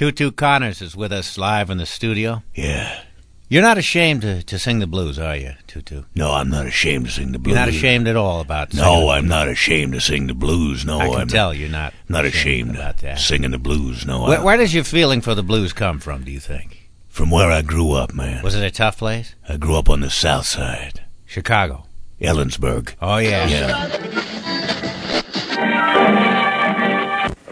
Tutu Connors is with us live in the studio. Yeah. You're not ashamed to, to sing the blues, are you, Tutu? No, I'm not ashamed to sing the blues. You're not ashamed at all about singing No, the I'm not ashamed to sing the blues. No, I can I'm tell you're not. not ashamed about that. singing the blues. No, Where, where does your feeling for the blues come from? Do you think? from where I grew up, man. Was it a tough place? I grew up on the south side, Chicago. Ellensburg. Oh yeah. Yeah.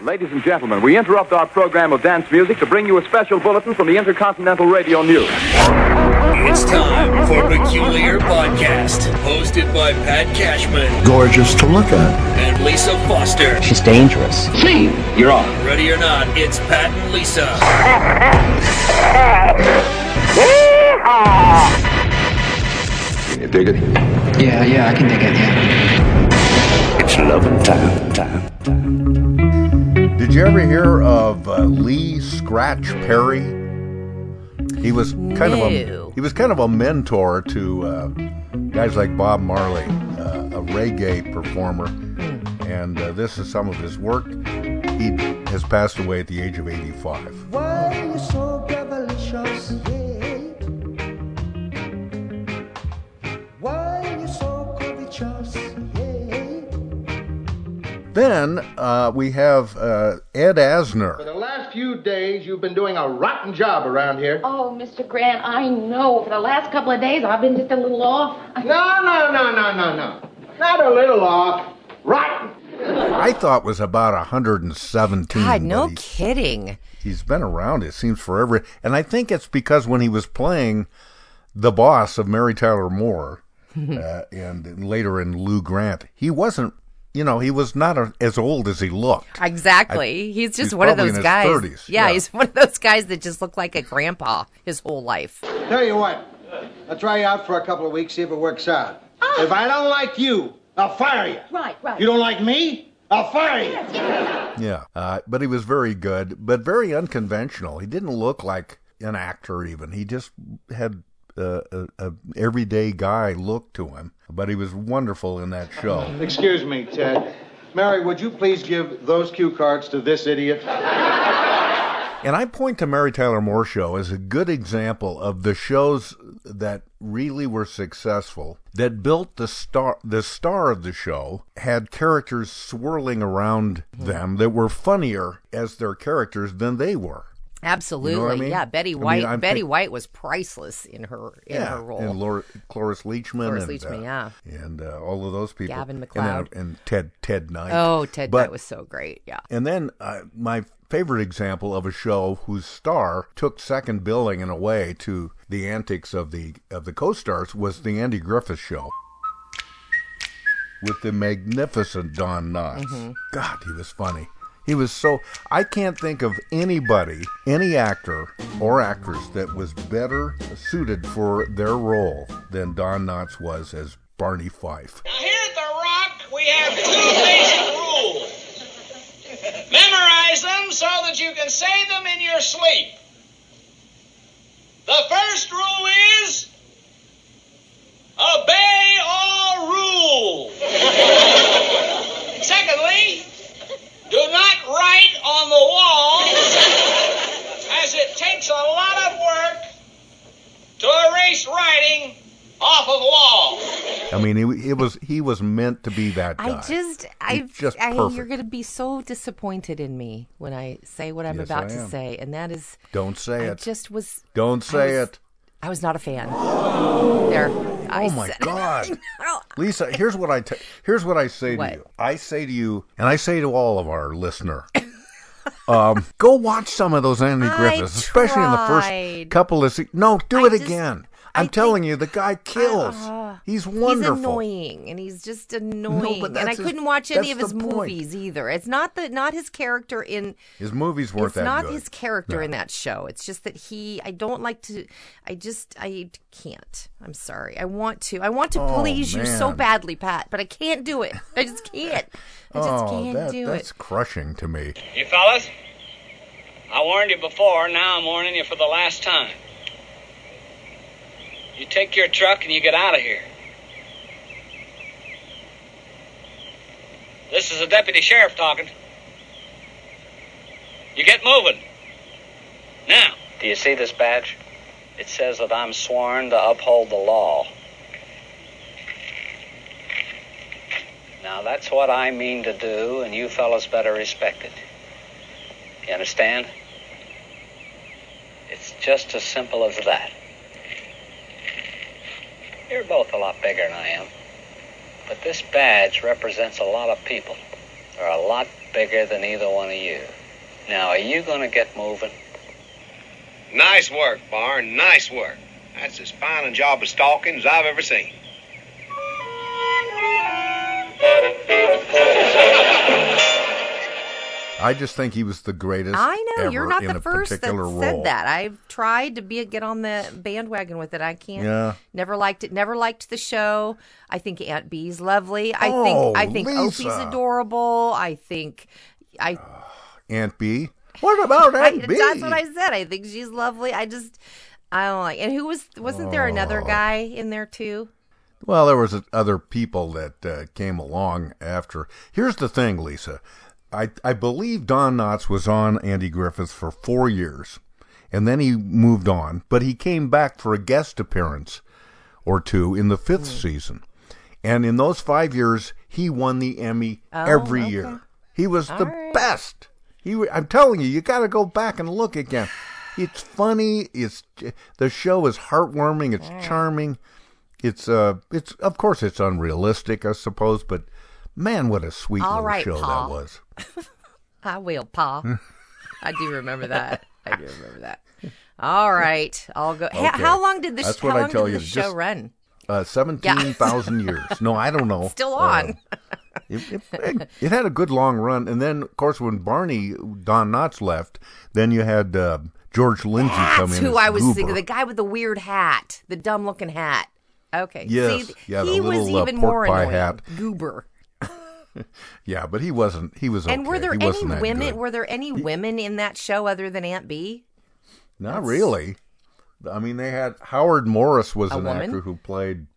Ladies and gentlemen, we interrupt our program of dance music to bring you a special bulletin from the Intercontinental Radio News. It's time for Peculiar Podcast, hosted by Pat Cashman gorgeous to look at. and Lisa Foster. She's dangerous. See, you're on. Ready or not, it's Pat and Lisa. Can you dig it? Yeah, yeah, I can dig it, yeah. It's loving time, time. Did you ever hear of uh, Lee Scratch Perry? He was kind of a he was kind of a mentor to uh, guys like Bob Marley, uh, a reggae performer, and uh, this is some of his work. He has passed away at the age of 85. Then uh, we have uh, Ed Asner. For the last few days, you've been doing a rotten job around here. Oh, Mr. Grant, I know. For the last couple of days, I've been just a little off. No, no, no, no, no, no. Not a little off. Rotten. I thought was about 117. God, no but he- kidding. he's been around it seems forever and i think it's because when he was playing the boss of mary tyler moore uh, and later in lou grant he wasn't you know he was not a, as old as he looked Exactly. he's just he's one of those in his guys. 30s, Yeah, yeah. he's one of those guys that just looked like a grandpa his whole life. Tell you what, I'll try you out for a couple of weeks, see if it works out. If I don't like you, I'll fire you. Right, right. You don't like me? I'll fire you. yeah uh, but he was very good but very unconventional he didn't look like an actor even he just had uh, a, a everyday guy look to him but he was wonderful in that show Excuse me, Ted. Mary, would you please give those cue cards to this idiot? And I point to Mary Tyler Moore Show as a good example of the shows that really were successful, that built the star. The star of the show had characters swirling around them that were funnier as their characters than they were. Absolutely. mean? Yeah, Betty White. I'm Betty think- White was priceless in her in her role. and Laura, Cloris Leachman, Cloris and, Leachman, uh, yeah. and uh, all of those people, Gavin and, McLeod. then- and Ted Ted Knight. oh, Ted But- Knight was so great. Yeah. And then uh, my favorite example of a show whose star took second billing in a way to the antics of the of the co-stars was the Andy Griffith Show with the magnificent Don Knotts. Mm-hmm. God, he was funny. He was so. I can't think of anybody, any actor or actress that was better suited for their role than Don Knotts was as Barney Fife. Now, here at The Rock, we have two basic rules. Memorize them so that you can say them in your sleep. The first rule is obey all rules. Secondly, do not write on the wall, as it takes a lot of work to erase writing off of walls. I mean, he, it was he was meant to be that guy. I just, I, just I, you're going to be so disappointed in me when I say what I'm Yes, about to say, and that is, Don't say I it. just was, Don't say was- it. I was not a fan. there. I Oh my said- God. Lisa! Here's what I t- here's what I say What? to you. I say to you, and I say to all of our listener, um, go watch some of those Andy Griffiths, especially in the first couple of. Se- no, do I it just- again. I I'm telling you, the guy kills. Uh, he's wonderful. He's annoying, and he's just annoying. No, and I his- couldn't watch any of his the point. movies either. It's not the not his character in. His movies weren't it's that not good. his character No. in that show. It's just that he. I don't like to. I just. I can't. I'm sorry. I want to. I want to Oh, please you so badly, Pat, but I can't do it. I just can't. I just oh, can't that, do that's it. crushing to me. You fellas, I warned you before, now I'm warning you for the last time. You take your truck and you get out of here. This is a deputy sheriff talking. You get moving. Now. Do you see this badge? It says that I'm sworn to uphold the law. Now, that's what I mean to do, and you fellas better respect it. You understand? It's just as simple as that. You're both a lot bigger than I am. But this badge represents a lot of people. They're a lot bigger than either one of you. Now, are you going to get moving? Nice work, Barn. Nice work. That's as fine a job of stalking as I've ever seen. I just think he was the greatest. I know ever you're not the first that particular said that. I've tried to be get on the bandwagon with it. I can't. Yeah. Never liked it. Never liked the show. I think Aunt Bee's lovely. I Oh, think I think Opie's adorable. I think I. Aunt Bee. What about I Aunt Bee? that's what I said. I think she's lovely. I just I don't like. And who was wasn't there another Oh. guy in there too? Well, there was other people that uh, came along after. Here's the thing, Lisa. I I believe Don Knotts was on Andy Griffith for four years, and then he moved on. But he came back for a guest appearance or two in the fifth Hmm. season, and in those five years, he won the Emmy Oh, every okay. year. He was All the right. best. He, I'm telling you, you got to go back and look again. It's funny. It's the show is heartwarming. It's charming. It's uh, it's of course it's unrealistic, I suppose, but man, what a sweet All little right, show Pa. that was. I will, Pa. I do remember that. I do remember that. All right, I'll go. Okay. How long did the That's how what I long tell did you, the show just- run? Uh, Seventeen thousand years. No, I don't know. Still Uh, on. it, it, it had a good long run, and then of course when Barney Don Knotts left, then you had uh, George Lindsay come That's in. who I was Goober. thinking. The guy with the weird hat, the dumb looking hat. Okay. Yes, See, yeah, the he was little, uh, even pork more pie annoying. hat. Goober. Yeah, but he wasn't. He was. And were there He any women? good. Were there any women in that show other than Aunt Bee? Not really. I mean, they had Howard Morris was A an woman? actor who played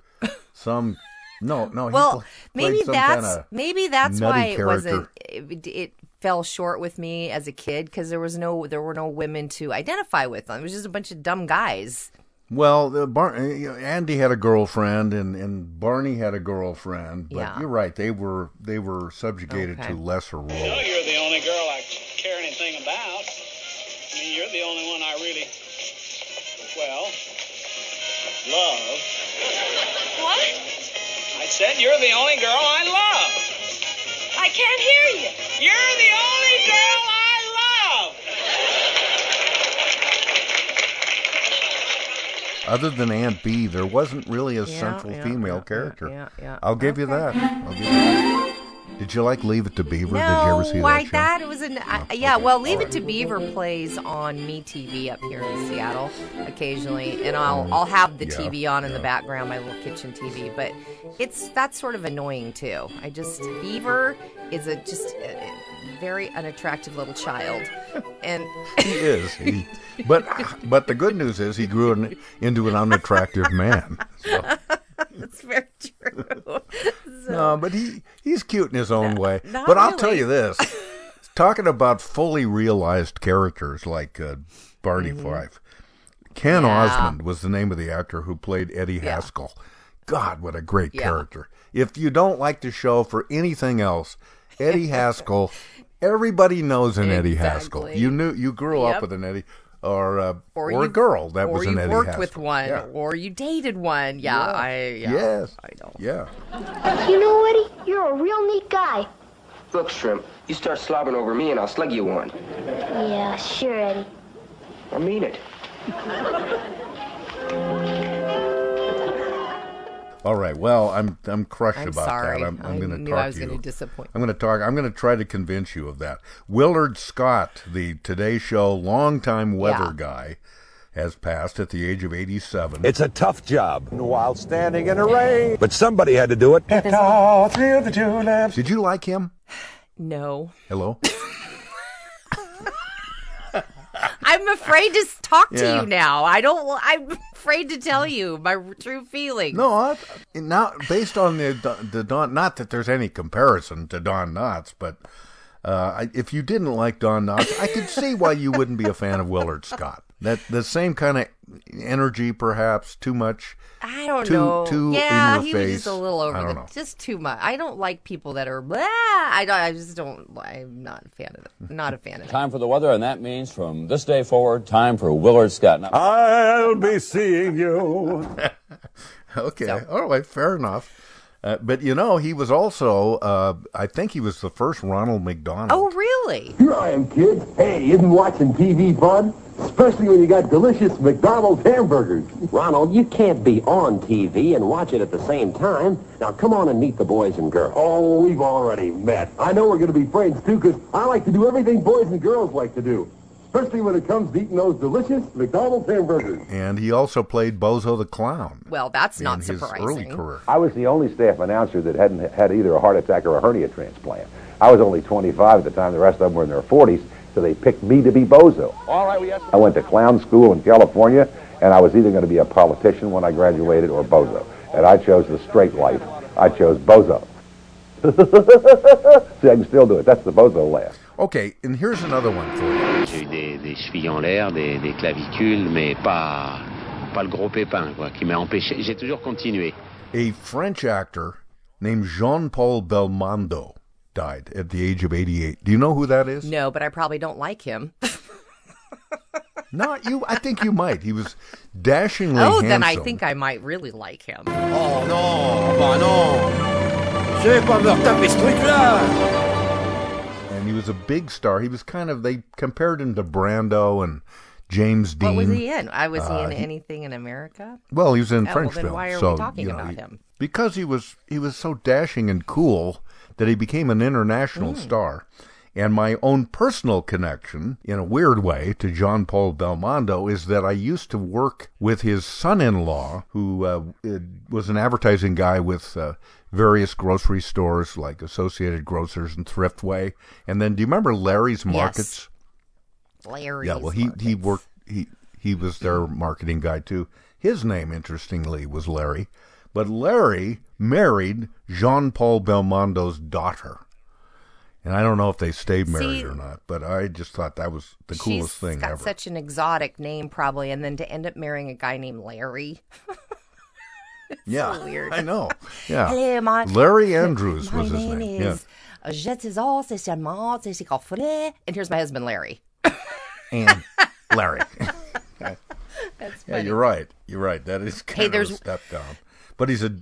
some. No, no. he well, maybe that's maybe that's nutty why it character. wasn't. It, it fell short with me as a kid because there was no there were no women to identify with. It was just a bunch of dumb guys. Well, the Bar- uh, you know, Andy had a girlfriend, and, and Barney had a girlfriend. But Yeah. you're right; they were they were subjugated Okay. to lesser roles. You know, you're the only girl I care anything about. I mean, you're the only one I really, well, love. What? I said you're the only girl I love. I can't hear you. You're the only girl I love. Other than Aunt Bee, there wasn't really a Yeah, central yeah, female yeah, character. I'll give you that. I'll give you that. Did you like Leave It to Beaver? Did you ever see No, that show? that? It was an oh, I, yeah. Well, Leave It to Beaver plays on Me TV up here in Seattle occasionally, and I'll mm-hmm. I'll have the Yeah, TV on in the background, my little kitchen TV. But it's that's sort of annoying too. I just Beaver is a just a, a very unattractive little child, and he is. He, but but the good news is he grew an, into an unattractive man. So, that's very true. no, but he he's cute in his own way. not But I'll tell you this: talking about fully realized characters like uh, Barney Fife, Ken Mm-hmm. Yeah. Osmond was the name of the actor who played Eddie Haskell. God, what a great Yeah. character! If you don't like the show for anything else, Eddie Haskell. Everybody knows an Eddie Haskell. You knew you grew Yep. up with an Eddie, or uh, or, a you- girl that or was you an Eddie worked Haskell. with one, Yeah. or you dated one. Yeah, I yeah, yes. I know. Yeah. You know, Eddie, you're a real neat guy. Look, Shrimp, you start slobbering over me and I'll slug you one. Yeah, sure, Eddie. I mean it. All right. Well, I'm I'm crushed I'm about sorry. that. I'm, I'm going to knew talk I was to you. gonna disappoint I'm going to talk. I'm going to try to convince you of that. Willard Scott, the Today Show longtime weather Yeah. guy, has passed at the age of 87. It's a tough job while standing in the rain, but somebody had to do it. Did you like him? No. Hello. I'm afraid to talk to Yeah. you now. I don't. I'm afraid to tell you my true feelings. No, I, now based on the the Don. Not that there's any comparison to Don Knotts, but uh, I, if you didn't like Don Knotts, I could see why you wouldn't be a fan of Willard Scott. That the same kind of energy, perhaps too much. I don't too, know. Too yeah, in your he face. was just a little over I the, don't know. just too much. I don't like people that are blah. I don't, I just don't. I'm not a fan of it. Not a fan of it. Time for the weather, and that means from this day forward, time for Willard Scott. Now, I'll be seeing you. Okay, all right, fair enough. Uh, but you know, he was also, uh, I think he was the first Ronald McDonald. Oh, really? Here I am, kid. Hey, isn't watching TV fun? Especially when you got delicious McDonald's hamburgers. Ronald, you can't be on TV and watch it at the same time. Now come on and meet the boys and girls. Oh, we've already met. I know we're going to be friends, too, because I like to do everything boys and girls like to do. Especially when it comes to eating those delicious McDonald's hamburgers. And he also played Bozo the Clown. Well, that's in not his surprising. early career. I was the only staff announcer that hadn't had either a heart attack or a hernia transplant. I was only 25 at the time. The rest of them were in their 40s, so they picked me to be Bozo. all right, we have I went to clown school in California, and I was either going to be a politician when I graduated or Bozo. And I chose the straight life. I chose Bozo. See, I can still do it. That's the Bozo laugh. Okay, and here's another one for you. Des, chevilles en l'air, des, des clavicules, mais pas, pas le gros pépin quoi, qui m'a empêché. J'ai toujours continué. A French actor named Jean-Paul Belmondo died at the age of 88. Do you know who that is? No, but I probably don't like him. Not you. I think you might. He was dashingly oh, handsome. then I think I might really like him. Oh non, bah non. Je vais pas me retaper ce truc-là. and he was a big star. He was kind of they compared him to Brando and James Dean. What was he in? I was he Uh, in he- anything in America? Well, he was in Oh, well, French then films. why are we talking you know, about him? Because he was he was so dashing and cool that he became an international Mm. star. And my own personal connection, in a weird way, to John Paul Belmondo is that I used to work with his son-in-law, who uh, uh, was an advertising guy with uh, various grocery stores like Associated Grocers and Thriftway. And then, do you remember Larry's Markets? Yes. Larry's Yeah, well, he he worked he he was their marketing guy too. His name, interestingly, was Larry, but Larry married Jean Paul Belmondo's daughter, and I don't know if they stayed married See, or not. But I just thought that was the coolest thing got ever. such an exotic name, probably, and then to end up marrying a guy named Larry. yeah, so weird. I know. Yeah, Hello, my- Larry Andrews my was his name name. Yeah. is Je suis en spécialement, c'est coffret. And here's my husband, Larry. and Larry. That's Yeah, you're right. You're right. That is kind of there's- a step down. But he's a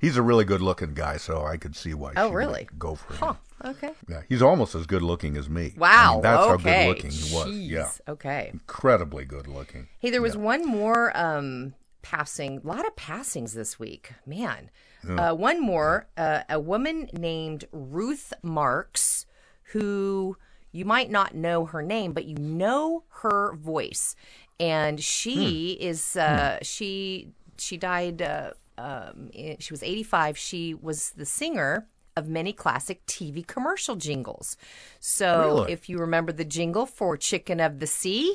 he's a really good looking guy, so I could see why. Oh, really? Go for him. Huh. Okay. Yeah, he's almost as good looking as me. I Wow. mean, that's okay. how good looking he was. Jeez. Yeah, Okay. incredibly good looking. Hey, there was one more um, passing. A lot of passings this week, man. Yeah. Uh, one more. Uh, a woman named Ruth Marks, who you might not know her name, but you know her voice, and she Hmm. is. Uh, She she died. Uh, um, she was eighty five. She was the singer. Of many classic TV commercial jingles. So, Really? if you remember the jingle for Chicken of the Sea,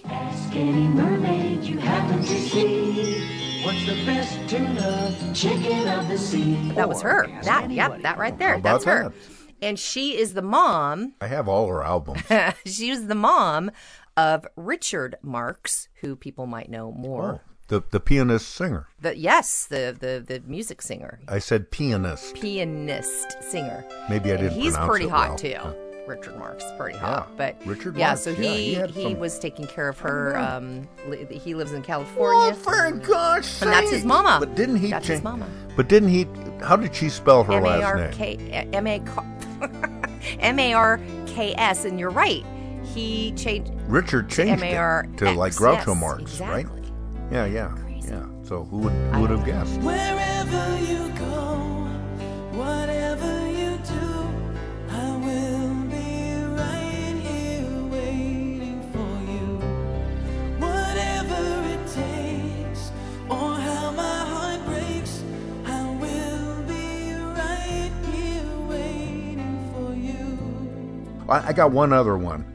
Skinny mermaid you happen to see. What's the best tuna? Chicken of the sea. That was her. That, yep, that right there. That's her. that? And she is the mom. I have all her albums. she was the mom of Richard Marx, who people might know more. Oh, the the pianist singer. The yes, the the the music singer, I said pianist. pianist singer. Maybe I didn't He's pronounce pretty it hot well. too. Yeah. Richard Marx, pretty Yeah, hot. But Richard yeah, Marx, so yeah, he he he, had some- was taking care of her. Um, li- he lives in California. Oh, for gosh And that's his mama. But didn't he? That's cha- his mama. But didn't he? How did she spell her M A last name? K M A M A R K S, and you're right. He changed Richard changed M.A.R. it to like X, Groucho yes, Marx, exactly. right? Yeah, yeah, yeah. So who would who would have guessed? Wherever you go, whatever I, I got one other one.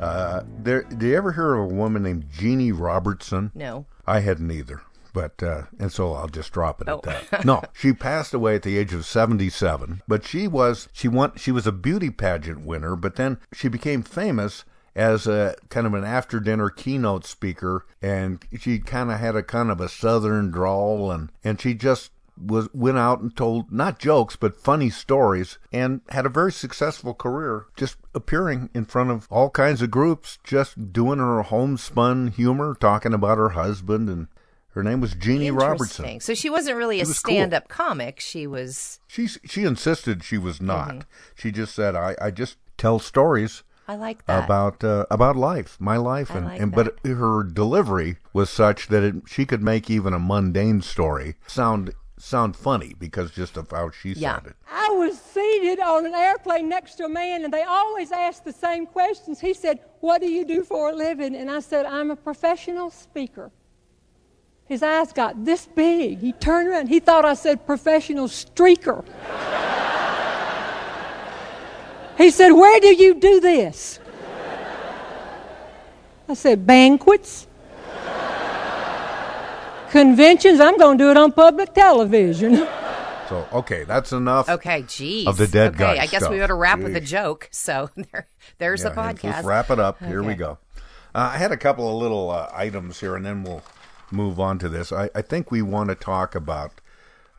Uh, there, did you ever hear of a woman named Jeannie Robertson? No. I hadn't either. But uh, and so I'll just drop it Oh. at that. No, she passed away at the age of seventy-seven. But she was she won she was a beauty pageant winner. But then she became famous as a kind of an after dinner keynote speaker and she kind of had a kind of a southern drawl and and she just was went out and told not jokes but funny stories and had a very successful career just appearing in front of all kinds of groups just doing her homespun humor talking about her husband and her name was Jeannie Robertson. So she wasn't really a was stand-up comic. She was. She she insisted she was not. Mhm. She just said I I just tell stories I like that. about uh, about life, my life, and, like and but her delivery was such that it, she could make even a mundane story sound sound funny because just of how she Yeah. sounded. I was seated on an airplane next to a man, and they always asked the same questions. He said, What do you do for a living? And I said, I'm a professional speaker. His eyes got this big. He turned around. He thought I said professional streaker. he said, Where do you do this? I said, Banquets. Conventions, I'm going to do it on public television. So okay, that's enough. Okay, geez. Of the dead okay, guy I guess we stuff. ought to wrap with a joke. So there, there's the Yeah, let's- podcast. Let's wrap it up. Here we go. Uh, I had a couple of little uh, items here, and then we'll move on to this. I, I think we want to talk about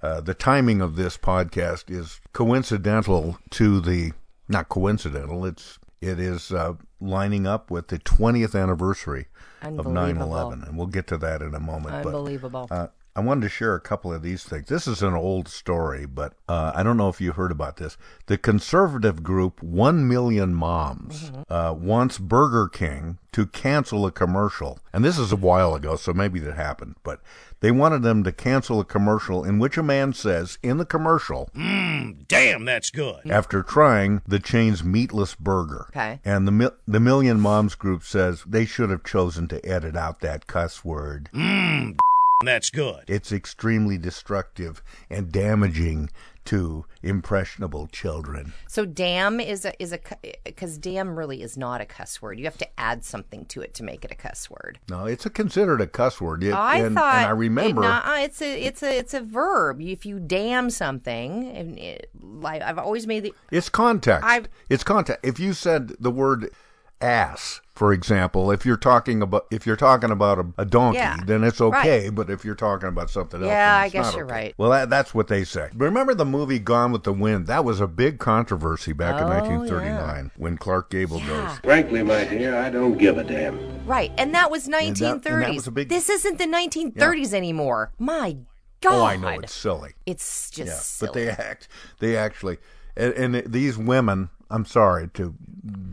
uh, the timing of this podcast is coincidental to the not coincidental. It's it is uh, lining up with the 20th anniversary of Unbelievable. 9/11, and we'll get to that in a moment. but, Unbelievable. uh, I wanted to share a couple of these things. This is an old story, but uh, I don't know if you heard about this. The conservative group One Million Moms uh, wants Burger King to cancel a commercial. And this is a while ago, so maybe that happened. But they wanted them to cancel a commercial in which a man says in the commercial, Mmm, damn, that's good. after trying the chain's meatless burger. Okay. And the the Million Moms group says they should have chosen to edit out that cuss word. Mmm, that's good. It's extremely destructive and damaging to impressionable children. So damn is a is a because damn really is not a cuss word. You have to add something to it to make it a cuss word. No, it's a considered a cuss word. It- I and, thought and I remember it, nah, it's a it's a it's a verb. If you damn something, and it, like I've always made the it's context. I- it's context. If you said the word ass, for example, if you're talking about if you're talking about a, a donkey, Yeah, then it's okay. right. But if you're talking about something else, Yeah, I guess not you're okay. right. Well, that, that's what they say. Remember the movie Gone with the Wind? That was a big controversy back in Oh, 1939 when Clark Gable goes. Frankly, my dear, I don't give a damn. right, and that was that- and 1930s. that was a big- This isn't the 1930s anymore. My God. Oh, I know it's silly. It's just yeah, silly. but they act. They actually, and, and these women. I'm sorry to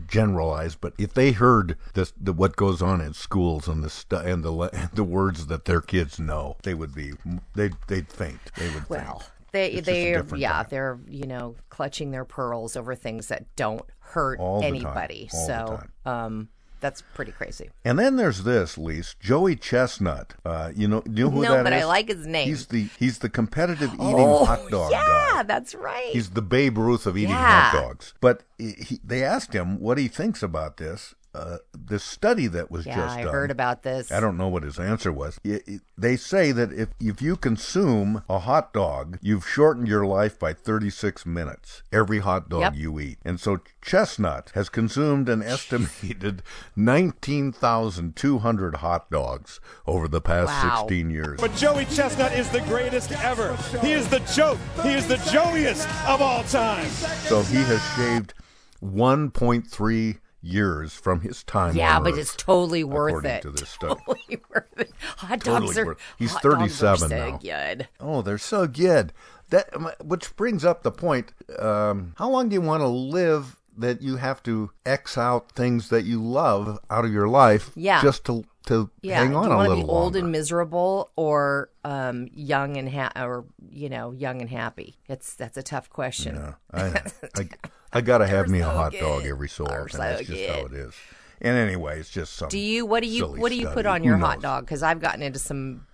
generalize, but if they heard this, the, what goes on in schools and the stu- and the and the words that their kids know, they would be they they'd faint. They would well, faint. they It's just a they're different yeah time. they're you know clutching their pearls over things that don't hurt All the time. anybody. So um, that's pretty crazy. And then there's this, Lise, Joey Chestnut. Uh, you know, you know who No, that but I like his name. He's the he's the competitive eating oh, hot dog yeah, guy. that's right. He's the Babe Ruth of eating Yeah. hot dogs. But he, he, they asked him what he thinks about this. Uh, this study that was yeah, just I done. heard about this. I don't know what his answer was. I- I- They say that if, if you consume a hot dog, you've shortened your life by 36 minutes. Every hot dog Yep. you eat. And so Chestnut has consumed an estimated 19,200 hot dogs over the past Wow. 16 years. But Joey Chestnut is the greatest ever. He is the joke. He is the Joeyest of all time. So he has shaved 1.3 years from his time. Yeah, but Earth, it's totally worth according it. to this study. Totally worth it. Hot Totally dogs are. He's hot dogs are 37 so now. Good. Oh, they're so good. That which brings up the point: um, how long do you want to live that you have to X out things that you love out of your life, Yeah. just to to Yeah. hang Do on you a want to little be old longer? and miserable or um, young and ha- or you know young and happy? It's that's a tough question. I, I, I gotta have me a so hot dog every so often. so That's just how it is. And anyway, it's just some. Do you what do you what do you put on your hot dog? Because I've gotten into some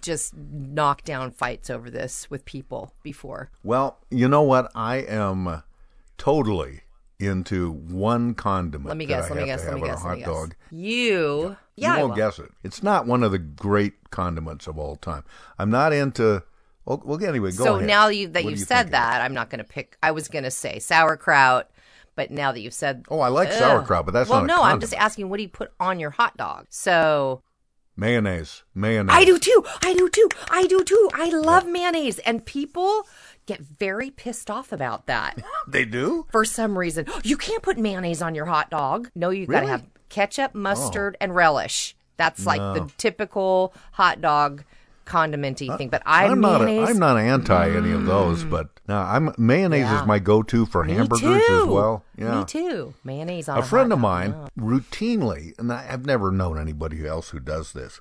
just knockdown fights over this with people before. Well, you know what? I am totally into one condiment. Let me guess. Let me guess. Let me guess. Let me hot guess. dog. You. Yeah. I you won't guess it. It's not one of the great condiments of all time. I'm not into. Well, well anyway, go so ahead. now you that What you've you said that, I'm not going to pick. I was going to say sauerkraut, But now that you've said, Oh, I like Ugh. sauerkraut, but that's well, not a no. I'm just asking, what do you put on your hot dog? So Mayonnaise. Mayonnaise. I do too. I do too. I do too. I love mayonnaise, and people get very pissed off about that They do? for some reason. You can't put mayonnaise on your hot dog. No, you got to have ketchup, oh. mustard, and relish. That's like No. the typical hot dog condimenty uh, thing. But I I'm not. A. I'm not anti any of mm. those, but no, I'm mayonnaise Yeah. is my go-to for hamburgers as well. Yeah. Me too. Mayonnaise on a friend hot of mine no. routinely, and I, I've never known anybody else who does this,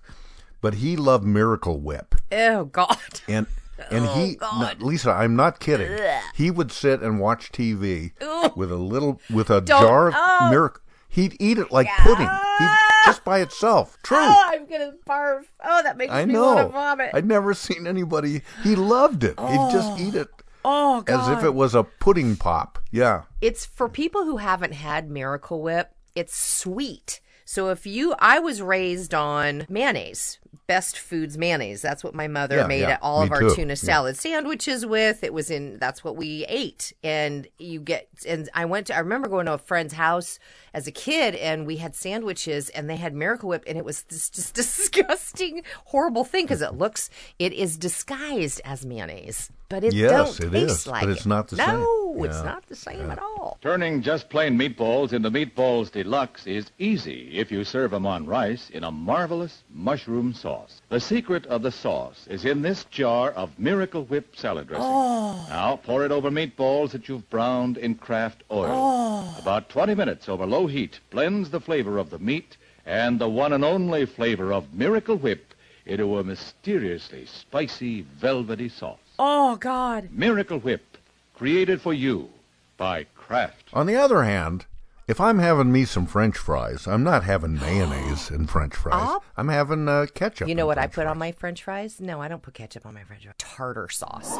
but he loved Miracle Whip, Oh God. and and he, oh, no, Lisa, I'm not kidding. Ugh. He would sit and watch TV Ugh. with a little with a Don't- jar of oh. Miracle. He'd eat it like pudding, he, just by itself. True. Oh, I'm gonna barf. Oh, that makes I me want to know. vomit. I'd never seen anybody. He loved it. He'd just oh. eat it oh God. as if it was a pudding pop. Yeah. It's for people who haven't had Miracle Whip. It's sweet. So if you, I was raised on mayonnaise, Best Foods mayonnaise. That's what my mother Yeah, made yeah, all of our too. tuna Yeah. salad sandwiches with. It was in. That's what we ate. And you get. And I went to. I remember going to a friend's house as a kid, and we had sandwiches, and they had Miracle Whip, and it was this just disgusting, horrible thing because it looks. It is disguised as mayonnaise, but it Yes, don't it taste is, like but it's not the same. No, it's Yeah. not the same at all. Turning just plain meatballs into Meatballs Deluxe is easy if you serve them on rice in a marvelous mushroom sauce. The secret of the sauce is in this jar of Miracle Whip salad dressing. Oh. Now pour it over meatballs that you've browned in Kraft oil. Oh. About 20 minutes over low heat blends the flavor of the meat and the one and only flavor of Miracle Whip into a mysteriously spicy, velvety sauce. Oh God. Miracle Whip, created for you by Kraft. On the other hand, if I'm having me some French fries, I'm not having mayonnaise in French fries. Oh. I'm having uh, ketchup. You know in what I French put on my French fries? No, I don't put ketchup on my French fries. Tartar sauce.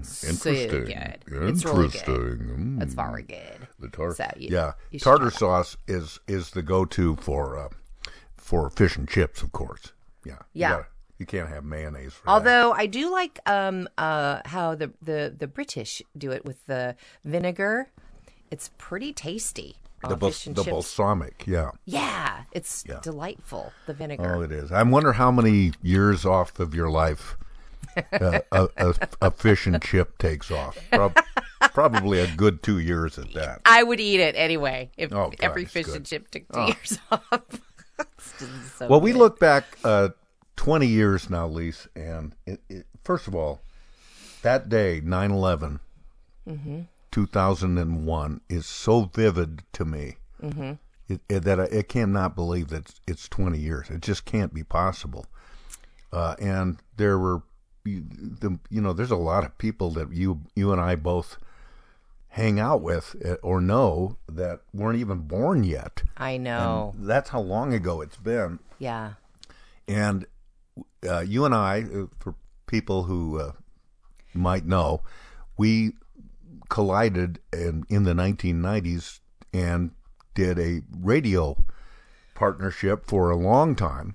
So Interesting. good. It's really good. Interesting. It's Mm. very good. The tar- So you- yeah, you should tartar try sauce is is the go-to for uh, for fish and chips, of course. Yeah. You Yeah. gotta- You, can't have mayonnaise for Although I do like um uh how the the the British do it with the vinegar. It's pretty tasty. the, the balsamic. Yeah. Yeah, it's Yeah. delightful. The vinegar. Oh, it is. I wonder how many years off of your life uh, a, a, a fish and chip takes off. Prob- probably a good two years at that. I would eat it anyway if Oh, God, every fish good. and chip took two Oh. years off. So well, we look back uh, 20 years now, Lise, and it, it, first of all, that day, 9 11, Mhm. 2001, is so vivid to me Mhm. it, it- that I, I cannot believe that it's 20 years. It just can't be possible. Uh, and there were, you, the, you know, there's a lot of people that you you and I both hang out with uh, or know that weren't even born yet. I know. And that's how long ago it's been. Yeah. And uh, you and I, uh, for people who uh, might know, we collided in, in the 1990s and did a radio partnership for a long time,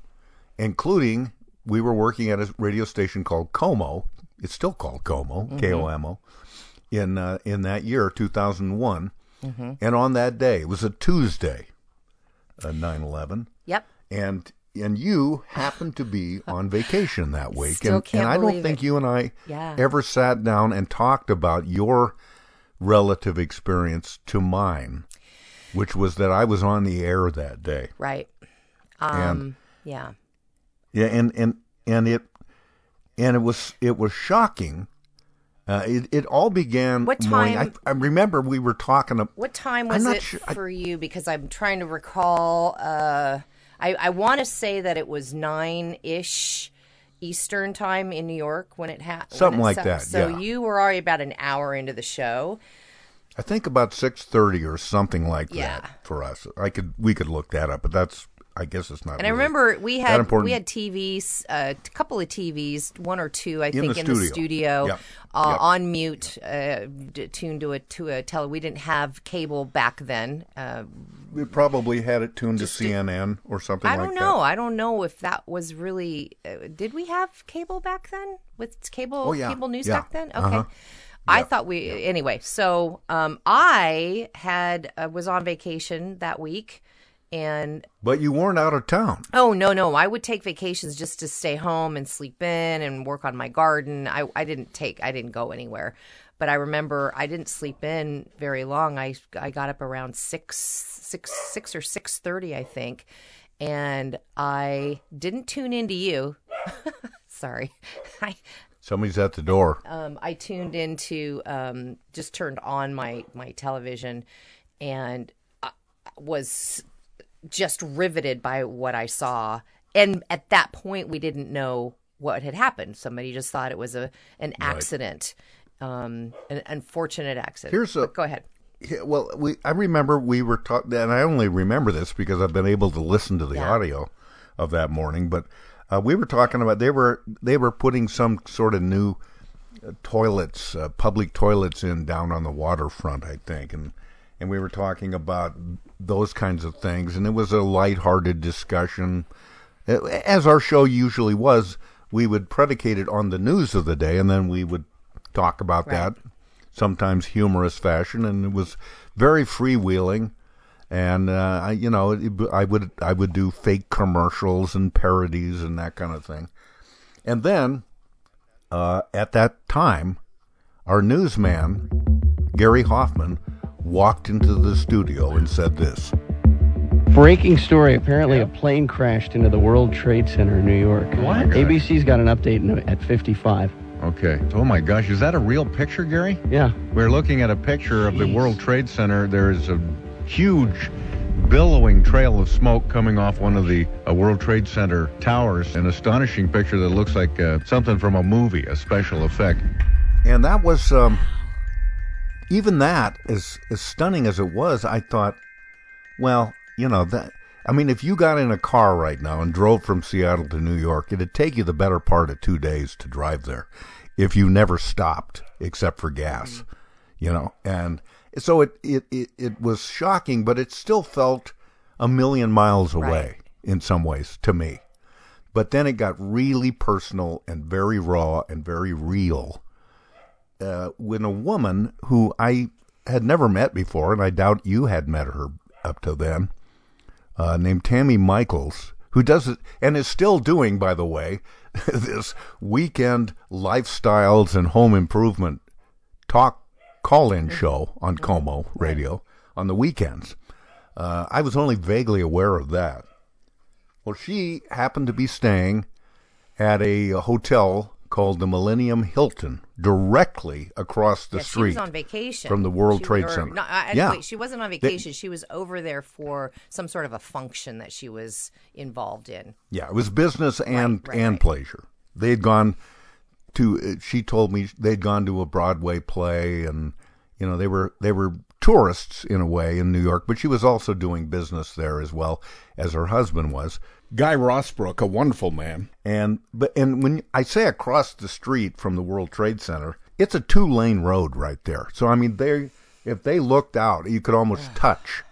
including we were working at a radio station called KOMO. It's still called KOMO, Mhm. K O M O, in uh, in that year, 2001. Mhm. And on that day, it was a Tuesday, uh, 9/11 Yep. and and you happened to be on vacation that week Still and, can't and I don't think it. you and I Yeah. ever sat down and talked about your relative experience to mine which was that I was on the air that day Right. Um. And- yeah. yeah and and and it and it was it was shocking uh, it it all began What time- I, I remember we were talking ab- What time was it sure- I- for you? Because I'm trying to recall. Uh, I, I want to say that it was nine ish Eastern time in New York when it happened. Something like that, So yeah. you were already about an hour into the show. I think about 6:30 or something like Yeah. that for us I could we could look that up but that's I guess it's not And I remember we had we had TVs, uh, a couple of TVs, one or two, I In think, the in the studio. studio, Yep. uh, Yep. on mute, uh, tuned to a to a tele. We didn't have cable back then. We probably had it tuned to CNN or something I don't that. know. I don't know if that was really. Uh, did we have cable back then with cable Oh, yeah. cable news Yeah. back then? Okay. Uh-huh. I thought we anyway. So um, I had uh, was on vacation that week, and But you weren't out of town. oh no no, I would take vacations just to stay home and sleep in and work on my garden. I I didn't take I didn't go anywhere, but I remember I didn't sleep in very long. I I got up around six six six or six thirty I think, and I didn't tune into you. Sorry, I Somebody's at the door. um, I tuned into um, just turned on my my television and I was just riveted by what I saw. And at that point, we didn't know what had happened. Somebody just thought it was a an accident, um, an unfortunate accident. Here's a- But go ahead. Yeah, well, we I remember we were talking, and I only remember this because I've been able to listen to the audio of that morning. But uh, we were talking about they were they were putting some sort of new uh, toilets, uh, public toilets in down on the waterfront, I think, and and we were talking about those kinds of things, and it was a lighthearted discussion, as our show usually was. We would predicate it on the news of the day, and then we would talk about that sometimes humorous fashion, and it was very freewheeling. And uh, I, you know, it, I would I would do fake commercials and parodies and that kind of thing. And then, uh, at that time, our newsman Gary Hoffman walked into the studio and said this. Breaking story. Apparently, a plane crashed into the World Trade Center in New York. What? ABC's got an update at 55. Okay. Oh my gosh, is that a real picture, Gary? Yeah. We're looking at a picture of the World Trade Center. There is a huge billowing trail of smoke coming off one of the uh, World Trade Center towers. An astonishing picture that looks like uh, something from a movie, a special effect. And that was, um, even that, as, as stunning as it was, I thought, well, you know, that, I mean, if you got in a car right now and drove from Seattle to New York, it'd take you the better part of two days to drive there if you never stopped except for gas, you know, and so it, it, it, it was shocking, but it still felt a million miles away in some ways to me. But then it got really personal and very raw and very real uh, when a woman who I had never met before, and I doubt you had met her up to then, uh, named Tami Michaels, who does it and is still doing, by the way, this weekend lifestyles and home improvement talk call-in show on KOMO Radio on the weekends. Uh, I was only vaguely aware of that. Well, she happened to be staying at a hotel called the Millennium Hilton, directly across the Yeah, she street was on vacation from the World She- Trade or- Center. No, I, yeah, wait, she wasn't on They- vacation. she was over there for some sort of a function that she was involved in. Yeah, it was business and right, and right. pleasure. They'd gone to. uh, She told me they'd gone to a Broadway play, and you know they were they were tourists in a way in New York, but she was also doing business there as well as her husband was. Guy Rossbrook, a wonderful man, and but and when I say across the street from the World Trade Center, it's a two lane road right there. So I mean, they if they looked out, you could almost touch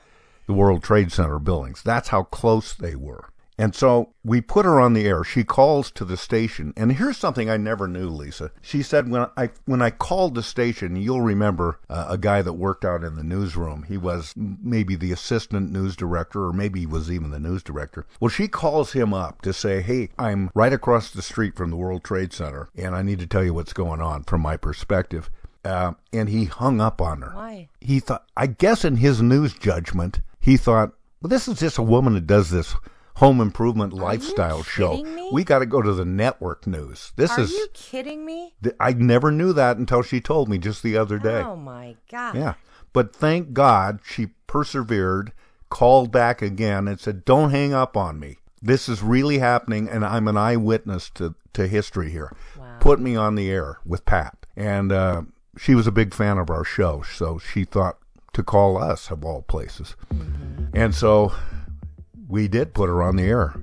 the World Trade Center buildings. That's how close they were. And so we put her on the air. She calls to the station, and here's something I never knew, Lisa. She said when I when I called the station, you'll remember uh, a guy that worked out in the newsroom. He was maybe the assistant news director, or maybe he was even the news director. Well, she calls him up to say, "Hey, I'm right across the street from the World Trade Center, and I need to tell you what's going on from my perspective." Uh, and he hung up on her. Why? He thought, I guess, in his news judgment, he thought, well, this is just a woman that does this home improvement lifestyle show. me? We got to go to the network news. This Are is. Are you kidding me? th- I never knew that until she told me just the other day. Oh my god! Yeah. But thank God she persevered, called back again, and said, Don't hang up on me. This is really happening, and I'm an eyewitness to, to history here. Put me on the air with Pat. And uh, she was a big fan of our show, so she thought to call us, of all places. And so we did put her on the air.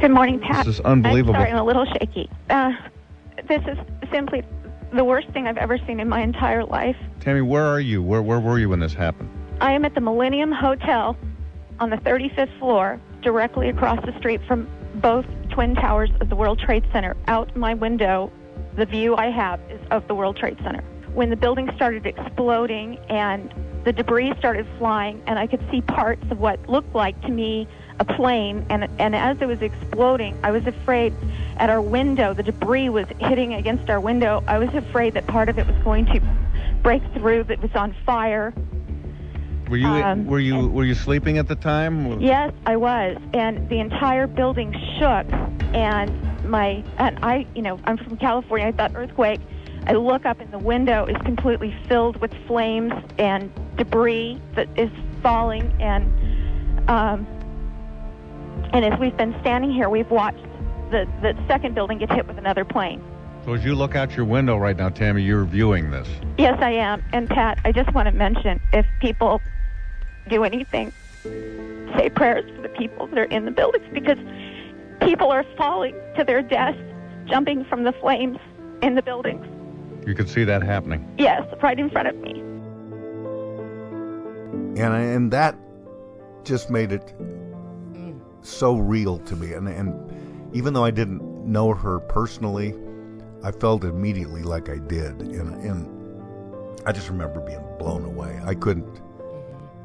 Good morning, Pat. This is unbelievable. I'm sorry, I'm a little shaky. Uh, this is simply the worst thing I've ever seen in my entire life. Tami, where are you? Where, where were you when this happened? I am at the Millennium Hotel on the 35th floor, directly across the street from both twin towers of the World Trade Center. Out my window, the view I have is of the World Trade Center. when the building started exploding and the debris started flying, and I could see parts of what looked like to me a plane. And and as it was exploding, I was afraid. At our window, the debris was hitting against our window. I was afraid that part of it was going to break through. That was on fire. Were you Um, were you were you sleeping at the time? Yes, I was, and the entire building shook. And my and I, you know, I'm from California. I thought earthquake. I look up and the window is completely filled with flames and debris that is falling. And um, and as we've been standing here, we've watched the the second building get hit with another plane. So as you look out your window right now, Tami, you're viewing this. Yes, I am. And Pat, I just want to mention if people do anything, say prayers for the people that are in the buildings because people are falling to their deaths, jumping from the flames in the buildings. You can see that happening. Yes, right in front of me. And and that just made it so real to me. And and even though I didn't know her personally I felt immediately like I did. And and I just remember being blown away. I couldn't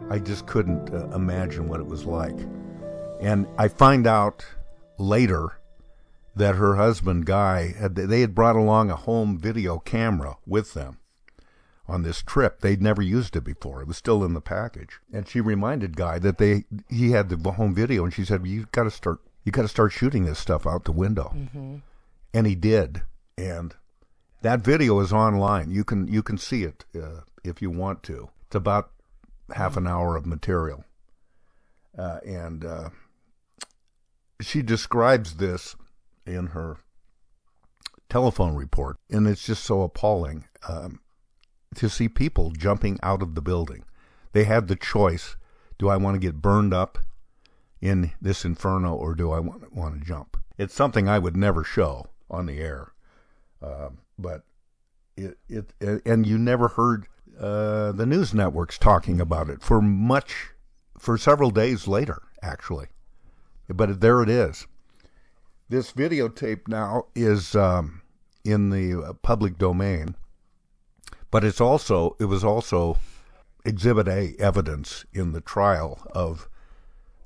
I just couldn't uh, imagine what it was like. And I find out later that her husband Guy had they had brought along a home video camera with them on this trip. They'd never used it before. It was still in the package. And she reminded Guy that they he had the home video and she said, "You got to start you got to start shooting this stuff out the window." Mm-hmm. And he did. And that video is online. You can you can see it uh, if you want to. It's about half an hour of material. Uh, and uh, she describes this in her telephone report, and it's just so appalling um, to see people jumping out of the building. They had the choice: do I want to get burned up in this inferno, or do I want, want to jump? It's something I would never show on the air, um, but it it and you never heard uh, the news networks talking about it for much for several days later, actually. But there it is. This videotape now is um, in the uh, public domain, but it's also it was also Exhibit A evidence in the trial of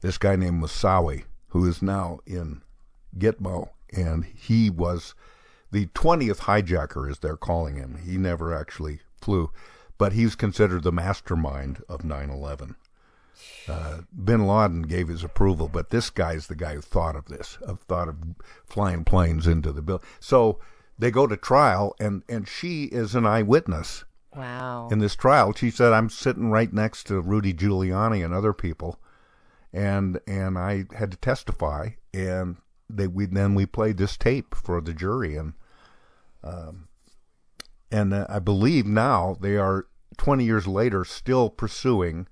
this guy named Moussaoui, who is now in Gitmo, and he was the 20th hijacker, as they're calling him. He never actually flew, but he's considered the mastermind of 9 11. Uh, bin Laden gave his approval, but this guy's the guy who thought of this, of thought of flying planes into the building. So they go to trial, and, and she is an eyewitness. Wow. In this trial, she said, "I'm sitting right next to Rudy Giuliani and other people, and and I had to testify, and they we then we played this tape for the jury, and um, and uh, I believe now they are 20 years later still pursuing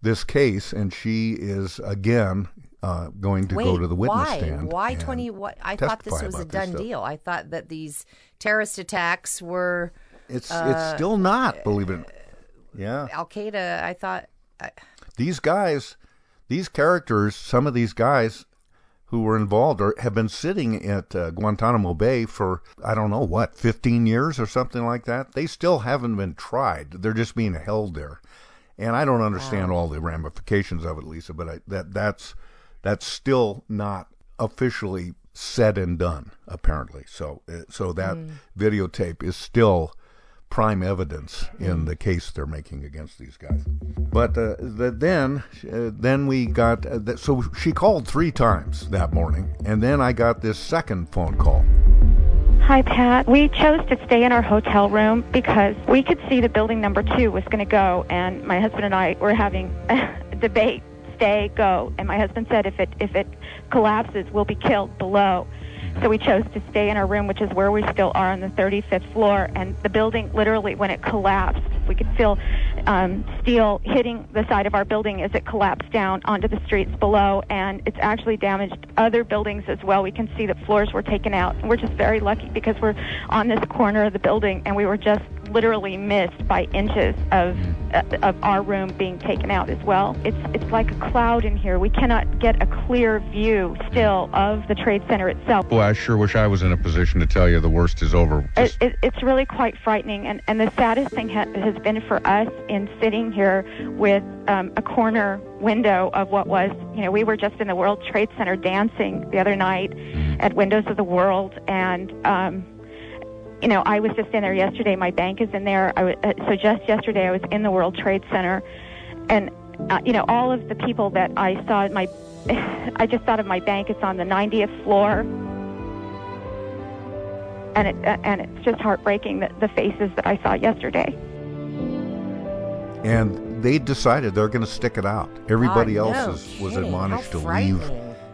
this case, and she is again uh, going to Wait, go to the witness why? stand. Why twenty? What I thought this was a done deal. I thought that these terrorist attacks were. It's uh, it's still not, believe it. Yeah. Al Qaeda. I thought. I, these guys, these characters, some of these guys who were involved are, have been sitting at uh, Guantanamo Bay for I don't know what, 15 years or something like that. They still haven't been tried. They're just being held there. And I don't understand all the ramifications of it, Lisa, but I, that that's that's still not officially said and done apparently. So uh, so that Mm. videotape is still prime evidence in the case they're making against these guys. But uh, the, then, uh, then we got. Uh, th- so she called three times that morning, and then I got this second phone call. Hi, Pat. We chose to stay in our hotel room because we could see the building number two was going to go, and my husband and I were having a debate: stay, go. And my husband said, if it if it collapses, we'll be killed below. So we chose to stay in our room, which is where we still are on the 35th floor. And the building, literally, when it collapsed, we could feel um, steel hitting the side of our building as it collapsed down onto the streets below. And it's actually damaged other buildings as well. We can see that floors were taken out. We're just very lucky because we're on this corner of the building, and we were just literally missed by inches of uh, of our room being taken out as well. It's it's like a cloud in here. We cannot get a clear view still of the trade center itself. Well, I sure wish I was in a position to tell you the worst is over. It, it, it's really quite frightening, and, and the saddest thing ha- has been for us in sitting here with um, a corner window of what was, you know, we were just in the World Trade Center dancing the other night at Windows of the World, and um, you know, I was just in there yesterday. My bank is in there. I w- uh, so just yesterday, I was in the World Trade Center, and uh, you know, all of the people that I saw at my, I just thought of my bank. It's on the 90th floor, and it uh, and it's just heartbreaking that the faces that I saw yesterday. And they decided they're going to stick it out. Everybody Oh, else no is, was admonished to leave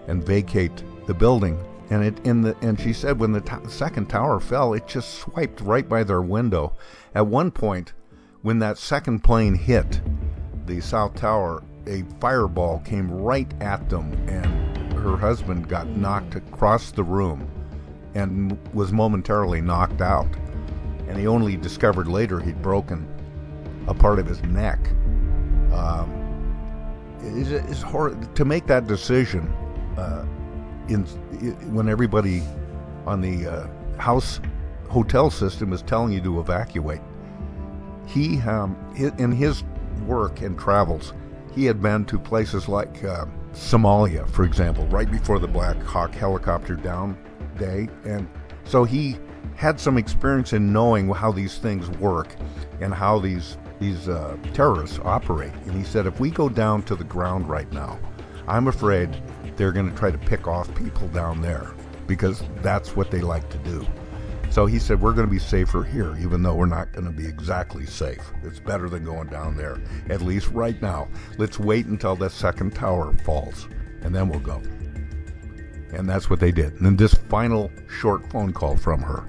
and vacate the building. And it in the and she said when the second tower fell, it just swiped right by their window. At one point, when that second plane hit the south tower, a fireball came right at them, and her husband got knocked across the room and was momentarily knocked out. And he only discovered later he'd broken a part of his neck. Um, it's, it's hard to make that decision uh, in, when everybody on the uh, house hotel system is telling you to evacuate. He, um, in his work and travels, he had been to places like uh, Somalia, for example, right before the Black Hawk helicopter down day, and so he had some experience in knowing how these things work and how these these uh, terrorists operate. And he said, if we go down to the ground right now, I'm afraid they're going to try to pick off people down there because that's what they like to do. So he said, we're going to be safer here, even though we're not going to be exactly safe. It's better than going down there, at least right now. Let's wait until the second tower falls, and then we'll go. And that's what they did. And then this final short phone call from her.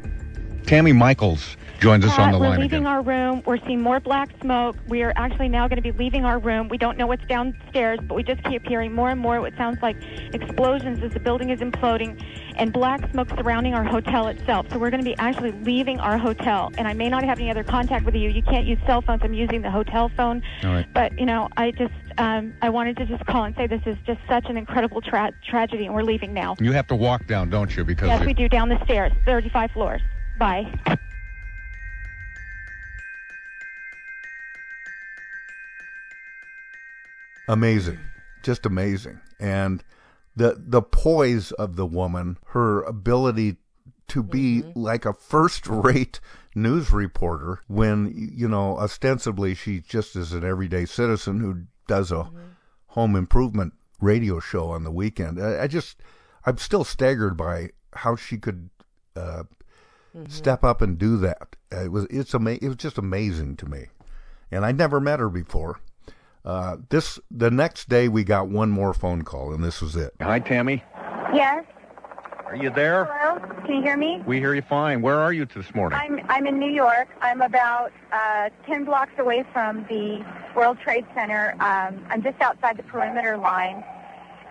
Tami Michaels joins us on the we're line leaving again. our room. We're seeing more black smoke. We are actually now going to be leaving our room. We don't know what's downstairs, but we just keep hearing more and more what sounds like explosions as the building is imploding and black smoke surrounding our hotel itself. So we're going to be actually leaving our hotel. And I may not have any other contact with you. You can't use cell phones. I'm using the hotel phone. Right. But, you know, I just, um, I wanted to just call and say this is just such an incredible tra- tragedy, and we're leaving now. You have to walk down, don't you? Because Yes, we do, down the stairs, 35 floors. Bye. amazing. Just amazing. And the the poise of the woman her ability to be like a first rate news reporter when you know ostensibly she just is an everyday citizen who does a home improvement radio show on the weekend. I, I just i'm still staggered by how she could uh, step up and do that it was it's ama- it was just amazing to me and i never met her before uh, this the next day we got one more phone call, and this was it. Hi, Tami. Yes. Are you there? Hello. Can you hear me? We hear you fine. Where are you this morning? I'm I'm in New York. I'm about uh, ten blocks away from the World Trade Center. Um, I'm just outside the perimeter line.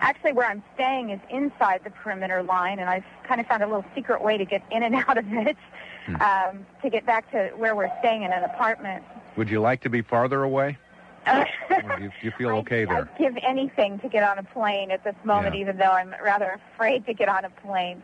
Actually, where I'm staying is inside the perimeter line, and I've kind of found a little secret way to get in and out of it um, to get back to where we're staying in an apartment. Would you like to be farther away? Uh, do you, do you feel okay there? I'd give anything to get on a plane at this moment, Yeah. even though I'm rather afraid to get on a plane.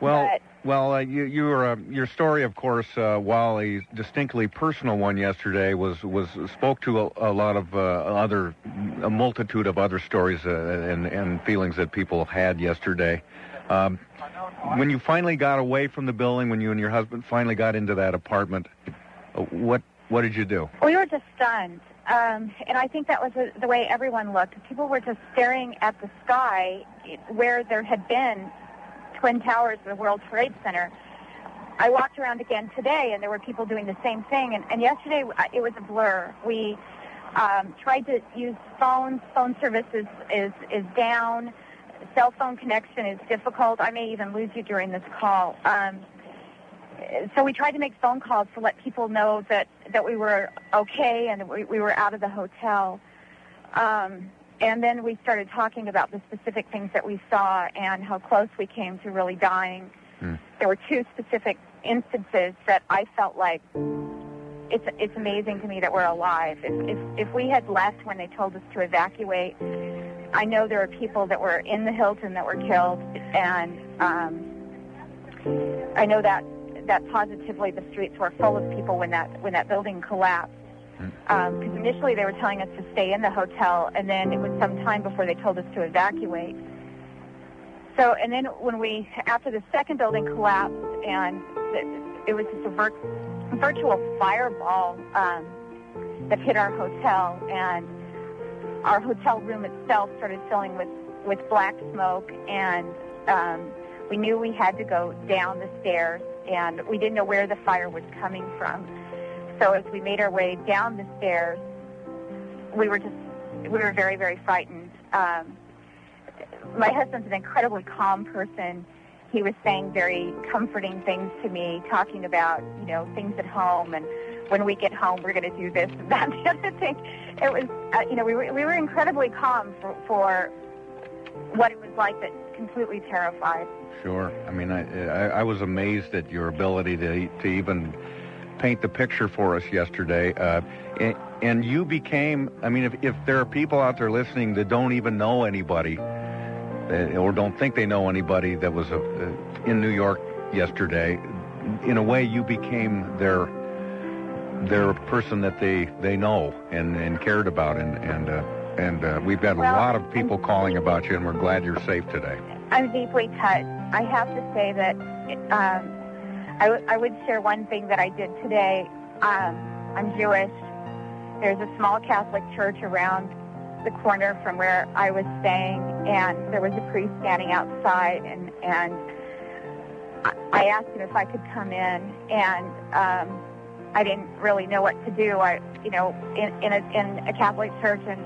Well, But- well, uh, you, you were, uh, your story, of course, uh, while a distinctly personal one yesterday, was was spoke to a, a lot of uh, other, a multitude of other stories uh, and and feelings that people had yesterday. Um, when you finally got away from the building, when you and your husband finally got into that apartment, uh, what what did you do? We were just stunned. Um, and I think that was the, the way everyone looked. People were just staring at the sky where there had been Twin Towers, the World Trade Center. I walked around again today, and there were people doing the same thing. And, and yesterday, it was a blur. We um, tried to use phones. Phone service is, is, is down. Cell phone connection is difficult. I may even lose you during this call. Um, so we tried to make phone calls to let people know that, that we were okay and we, we were out of the hotel. Um, and then we started talking about the specific things that we saw and how close we came to really dying. There were two specific instances that I felt like it's it's amazing to me that we're alive. If, if if we had left when they told us to evacuate, I know there are people that were in the Hilton that were killed, and um, I know that that positively the streets were full of people when that when that building collapsed. Because initially they were telling us to stay in the hotel, and then it was some time before they told us to evacuate. So, and then when we, after the second building collapsed, and the, it was just a vir- virtual fireball um, that hit our hotel, and our hotel room itself started filling with, with black smoke, and um, we knew we had to go down the stairs, and we didn't know where the fire was coming from. So as we made our way down the stairs, we were just, we were very, very frightened. Um, my husband's an incredibly calm person. He was saying very comforting things to me, talking about, you know, things at home and when we get home, we're going to do this and that, the other thing. It was, uh, you know, we were, we were incredibly calm for, for what it was like, but completely terrified. Sure. I mean, I, I I was amazed at your ability to to even paint the picture for us yesterday. Uh, and, and you became. I mean, if if there are people out there listening that don't even know anybody, uh, or don't think they know anybody that was uh, in New York yesterday, in a way, you became their their person that they they know and and cared about, and and. Uh, and uh, we've had a lot of people calling about you, and we're glad you're safe today. I'm deeply touched. I have to say that um, I, w- I would share one thing that I did today. Um, I'm Jewish. There's a small Catholic church around the corner from where I was staying, and there was a priest standing outside, and and I- asked him if I could come in, and um, I didn't really know what to do. I, you know, in in a, in a Catholic church, and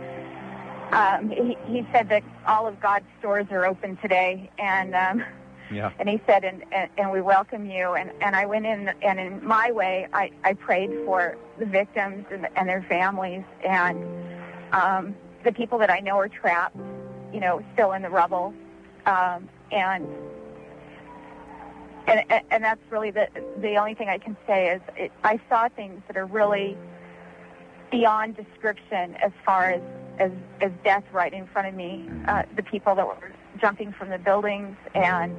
um, he, he said that all of God's stores are open today, and um, Yeah. and he said, and, and, and we welcome you. And, and I went in, and in my way, I, I prayed for the victims and, and their families, and um, the people that I know are trapped, you know, still in the rubble, um, and. And, and- that's really the the only thing I can say is it, I saw things that are really beyond description as far as as, as death right in front of me. Uh, the people that were jumping from the buildings and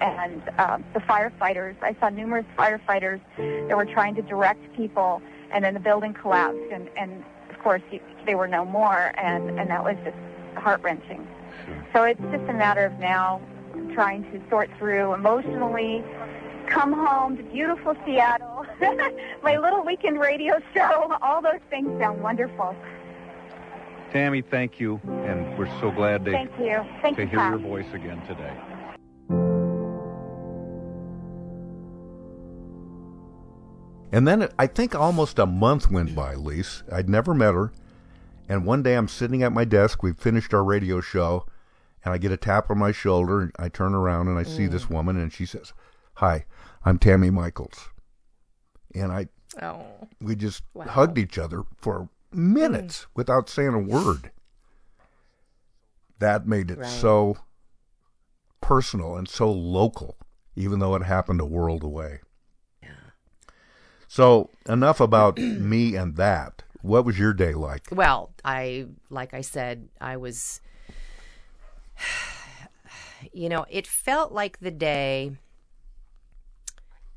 and um, the firefighters. I saw numerous firefighters that were trying to direct people, and then the building collapsed, and and of course they were no more, and and that was just heart wrenching. So it's just a matter of now trying to sort through emotionally. Come home to beautiful Seattle, my little weekend radio show. All those things sound wonderful. Tami, thank you, and we're so glad to, Thank you. Thank to you, hear your voice again today. And then I think almost a month went by, Lise. I'd never met her. And one day I'm sitting at my desk. We've finished our radio show. And I get a tap on my shoulder. And I turn around and I see Mm. this woman. And she says, Hi, I'm Tami Michaels. And I, Oh. we just Wow. hugged each other for minutes without saying a word. That made it Right. so personal and so local, even though it happened a world away. So enough about me and that. What was your day like? Well, I like I said, I was you know, it felt like the day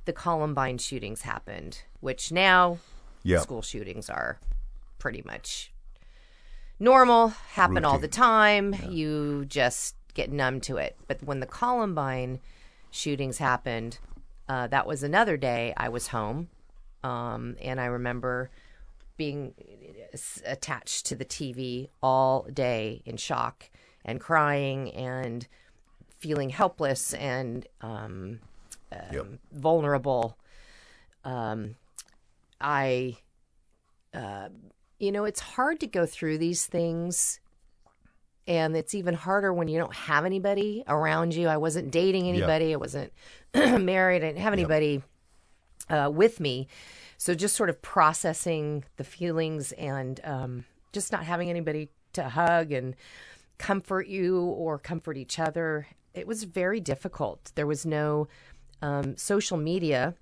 the Columbine shootings happened, which now Yep. school shootings are pretty much normal, happen all the Routine. time. You just get numb to it. But when the Columbine shootings happened, uh, that was another day I was home. Um, and I remember being attached to the TV all day in shock and crying and feeling helpless and um, um, vulnerable. Um, I, uh, you know, it's hard to go through these things. And it's even harder when you don't have anybody around you. I wasn't dating anybody. I wasn't married. I didn't have anybody uh, with me. So just sort of processing the feelings and um, just not having anybody to hug and comfort you or comfort each other. It was very difficult. There was no um, social media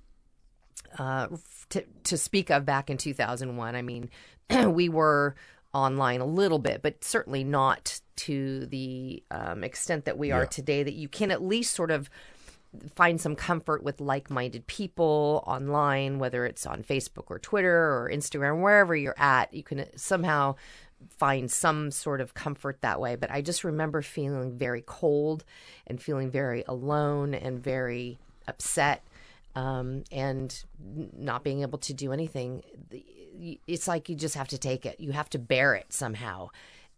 uh, to to speak of back in 2001. I mean, we were online a little bit, but certainly not to the um, extent that we are today. That you can at least sort of find some comfort with like-minded people online, whether it's on Facebook or Twitter or Instagram, wherever you're at. You can somehow find some sort of comfort that way. But I just remember feeling very cold and feeling very alone and very upset um, and not being able to do anything. It's like you just have to take it. You have to bear it somehow.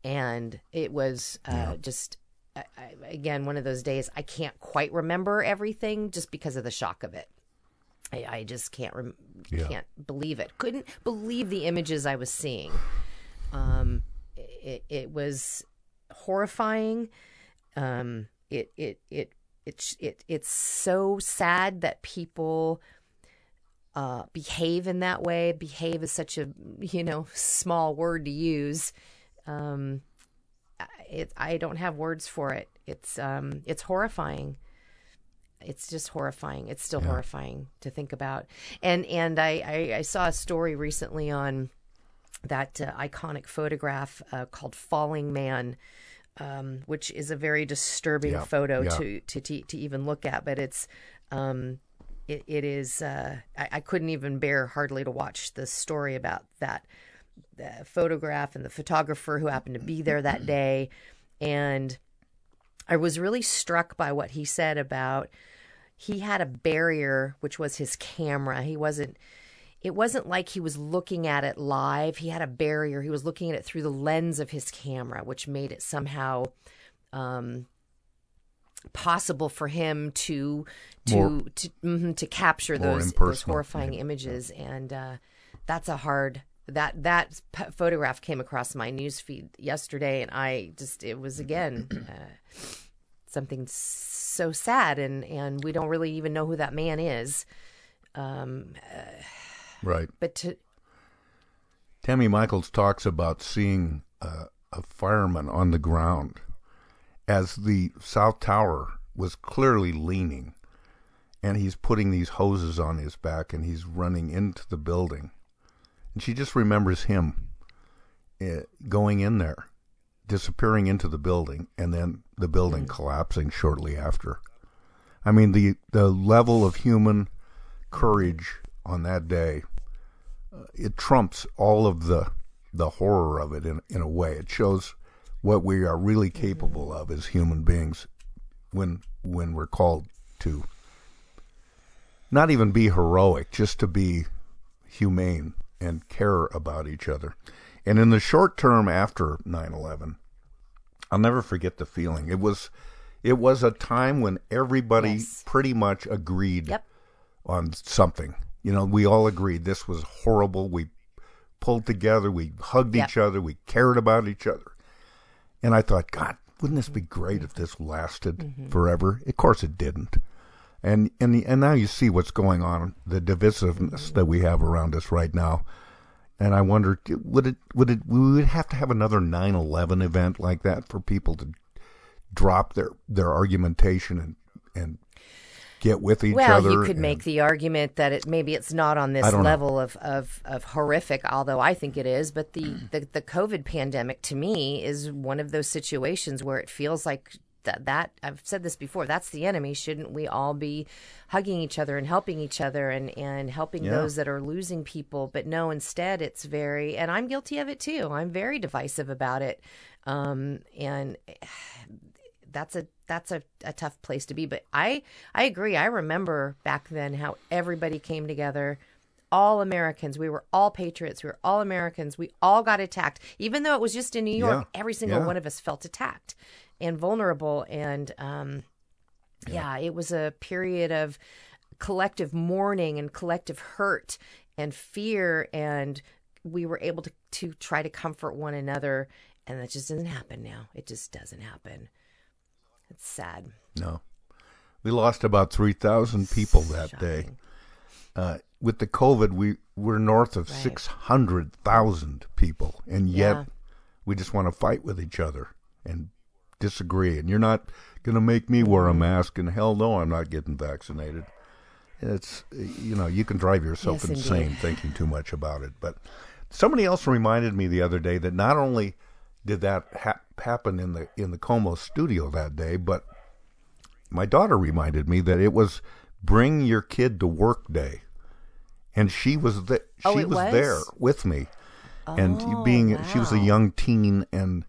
And it was uh, just, I, I, again, one of those days I can't quite remember everything just because of the shock of it. I, I just can't rem- Yeah. can't believe it. Couldn't believe the images I was seeing. Um, it, it was horrifying. Um, it it it it it it's so sad that people uh, behave in that way. Behave is such a you know small word to use. Um, it I don't have words for it. It's um it's horrifying. It's just horrifying. It's still horrifying to think about. And and I, I I saw a story recently on that uh, iconic photograph uh, called Falling Man, um, which is a very disturbing Yeah, photo yeah. to, to to to even look at. But it's um, it, it is uh, I, I couldn't even bear hardly to watch the story about that the photograph and the photographer who happened to be there that day, and I was really struck by what he said about he had a barrier which was his camera. He wasn't it wasn't like he was looking at it live. He had a barrier. He was looking at it through the lens of his camera, which made it somehow um, possible for him to to More- to, mhm, to capture those, those horrifying images, and uh, that's a hard that that p- photograph came across my news feed yesterday, and I just it was again. Uh, Something so sad, and and we don't really even know who that man is. Um, uh, Right. but to Tami Michaels talks about seeing uh, a fireman on the ground as the South Tower was clearly leaning, and he's putting these hoses on his back and he's running into the building. And she just remembers him uh, going in there, disappearing into the building, and then the building mm. collapsing shortly after. I mean, the, the level of human courage on that day uh, it trumps all of the the horror of it in in a way. It shows what we are really mm-hmm. capable of as human beings when when we're called to not even be heroic, just to be humane and care about each other. And in the short term after 9/11, I'll never forget the feeling. It was it was a time when everybody pretty much agreed on something. You know, we all agreed this was horrible. We pulled together, we hugged Yep. each other, we cared about each other. And I thought, God, wouldn't this be great if this lasted Mm-hmm. forever? Of course it didn't. And and and now you see what's going on, the divisiveness that we have around us right now. And I wonder, would it would it we would have to have another 9/11 event like that for people to drop their their argumentation and and get with each well, other. Well, you could and- make the argument that it maybe it's not on this I don't know. level of, of, of horrific, although I think it is. But the, the the COVID pandemic to me is one of those situations where it feels like that that I've said this before. That's the enemy. Shouldn't we all be hugging each other and helping each other and and helping Yeah. those that are losing people? But no, instead it's very, and I'm guilty of it too. I'm very divisive about it, um, and that's a that's a, a tough place to be. But I I agree. I remember back then how everybody came together. All Americans. We were all patriots. We were all Americans. We all got attacked. Even though it was just in New York, Yeah. every single Yeah. one of us felt attacked and vulnerable. And um, yeah, it was a period of collective mourning and collective hurt and fear. And we were able to, to try to comfort one another. And that just doesn't happen now. It just doesn't happen. It's sad. No. We lost about 3,000 people that day. Uh, with the COVID, we, we're north of 600,000 people, and yet Yeah. we just want to fight with each other and disagree. And you're not going to make me wear a mask, and hell no, I'm not getting vaccinated. it's you know you can drive yourself Yes, insane indeed. thinking too much about it. But somebody else reminded me the other day that not only did that ha- happen in the in the KOMO studio that day, but my daughter reminded me that it was bring your kid to work day, and she was th- oh, she Oh, it was? there with me, and Oh, being she was a young teen and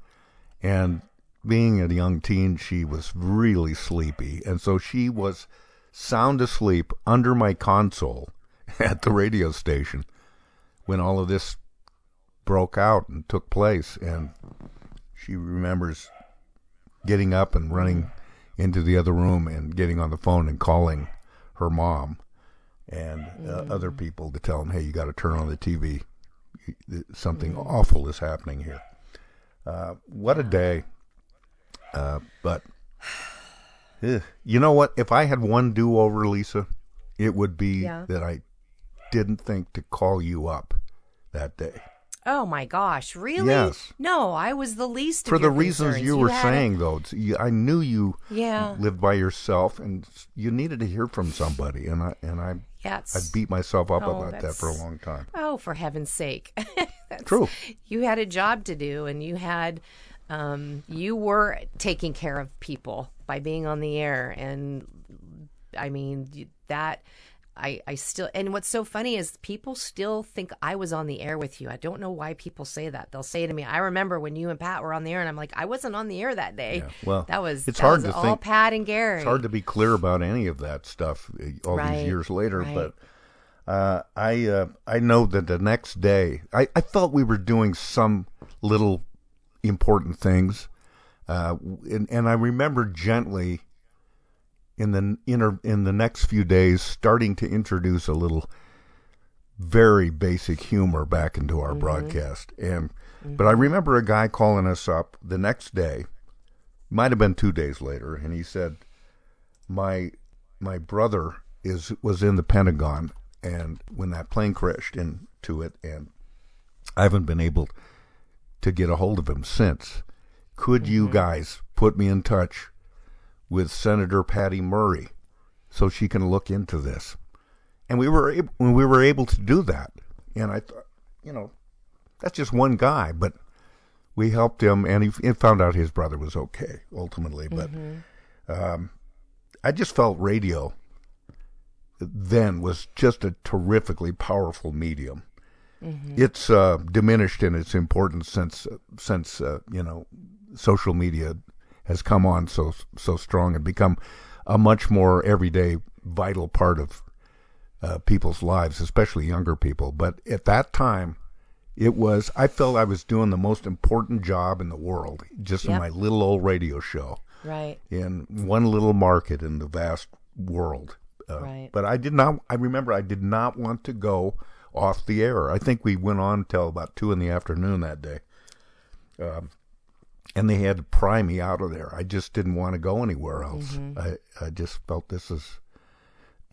and being a young teen, she was really sleepy, and so she was sound asleep under my console at the radio station when all of this broke out and took place, and she remembers getting up and running into the other room and getting on the phone and calling her mom and uh, other people to tell them, "Hey, you got to turn on the TV. Something awful is happening here." Uh, what a day! Uh, but eh, you know what? If I had one do-over, Lisa, it would be Yeah. that I didn't think to call you up that day. Oh my gosh, really? Yes. No, I was the least For the reasons concerns. you were a- saying, though, you, I knew you Yeah. lived by yourself, and you needed to hear from somebody, and I and I Yeah, I beat myself up Oh, about that for a long time. Oh, for heaven's sake. That's- True. You had a job to do and you had um, you were taking care of people by being on the air and I mean that I, I still and what's so funny is people still think I was on the air with you. I don't know why people say that. They'll say to me, "I remember when you and Pat were on the air," and I'm like, "I wasn't on the air that day." Well, that was it's that hard was to all think. Pat and Gary. It's hard to be clear about any of that stuff uh, all Right, these years later, right. but uh, I uh, I know that the next day I, I felt we were doing some little important things, uh, and, and I remember gently in the inner in the next few days starting to introduce a little very basic humor back into our broadcast. And but I remember a guy calling us up the next day might have been 2 days later and he said my my brother is was in the Pentagon and when that plane crashed into it and I haven't been able to get a hold of him since could you guys put me in touch with Senator Patty Murray so she can look into this. And we were able, we were able to do that. And I thought, you know, that's just one guy, but we helped him and he, he found out his brother was okay ultimately, but um, I just felt radio then was just a terrifically powerful medium. It's uh, diminished in its importance since since uh, you know social media has come on so so strong and become a much more everyday vital part of uh, people's lives, especially younger people. But at that time, it was I felt I was doing the most important job in the world, just in my little old radio show Right. in one little market in the vast world. Uh, Right. But I did not. I remember I did not want to go off the air. I think we went on till about two in the afternoon that day, um, and they had to pry me out of there. I just didn't want to go anywhere else. Mm-hmm. I I just felt this is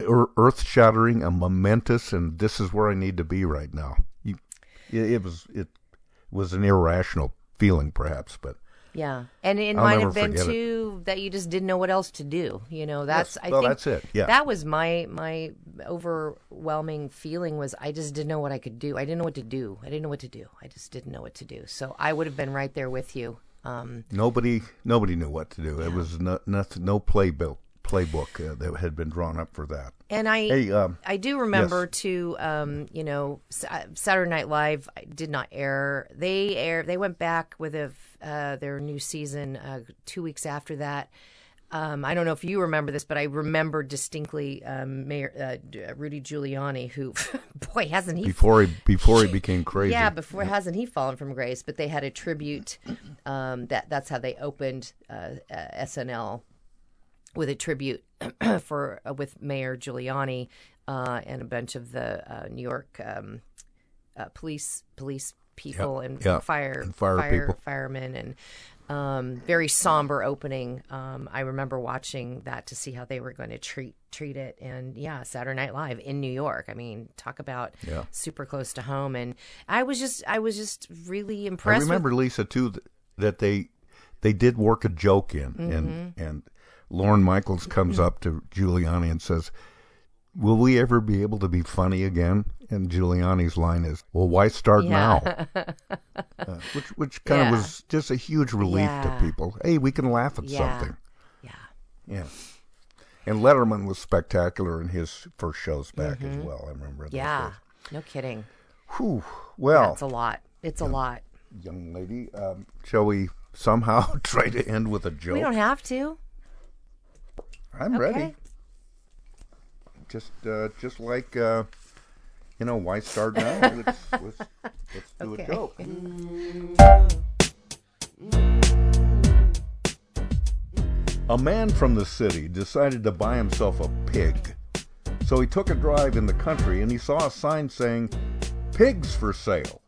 earth shattering and momentous, and this is where I need to be right now. You, it, it was it was an irrational feeling, perhaps, but Yeah, and it I'll might have been forget it. too that you just didn't know what else to do. You know, that's Yes, I well, think that's it, yeah. that was my my overwhelming feeling was I just didn't know what I could do. I didn't know what to do. I didn't know what to do. I just didn't know what to do. So I would have been right there with you. Um, Nobody, nobody knew what to do. It was no, nothing, no playbook, playbook uh, that had been drawn up for that. And I, Hey, um, I do remember yes. too. Um, you know, Saturday Night Live did not air. They air. They went back with a, uh, their new season uh, two weeks after that. Um, I don't know if you remember this, but I remember distinctly um, Mayor uh, Rudy Giuliani, who, boy, hasn't he before he before he became crazy. yeah, before hasn't he fallen from grace? But they had a tribute. Um, that that's how they opened uh, uh, SNL with a tribute for uh, with Mayor Giuliani uh, and a bunch of the uh, New York um, uh, police police people Yep, and yep, fire and fire people. firemen and um, very somber opening. Um, I remember watching that to see how they were going to treat treat it, and yeah, Saturday Night Live in New York. I mean, talk about Yeah. super close to home, and I was just I was just really impressed. I remember Lisa too that they they did work a joke in, Mm-hmm. and and Lorne Michaels comes up to Giuliani and says, will we ever be able to be funny again? And Giuliani's line is, "Well, why start now?" Uh, which which kind Yeah. of was just a huge relief Yeah. to people. Hey, we can laugh at Yeah. something. Yeah. Yeah. And Letterman was spectacular in his first shows back as Mhm. well. I remember. Yeah. No kidding. Whew. Well, it's a lot. It's a lot. young lady, um, shall we somehow try to end with a joke? We don't have to. I'm Okay. ready. Just, uh, just like, uh, you know, why start now? let's, let's, let's do Okay. a joke. Mm. A man from the city decided to buy himself a pig. So he took a drive in the country and he saw a sign saying, Pigs for sale.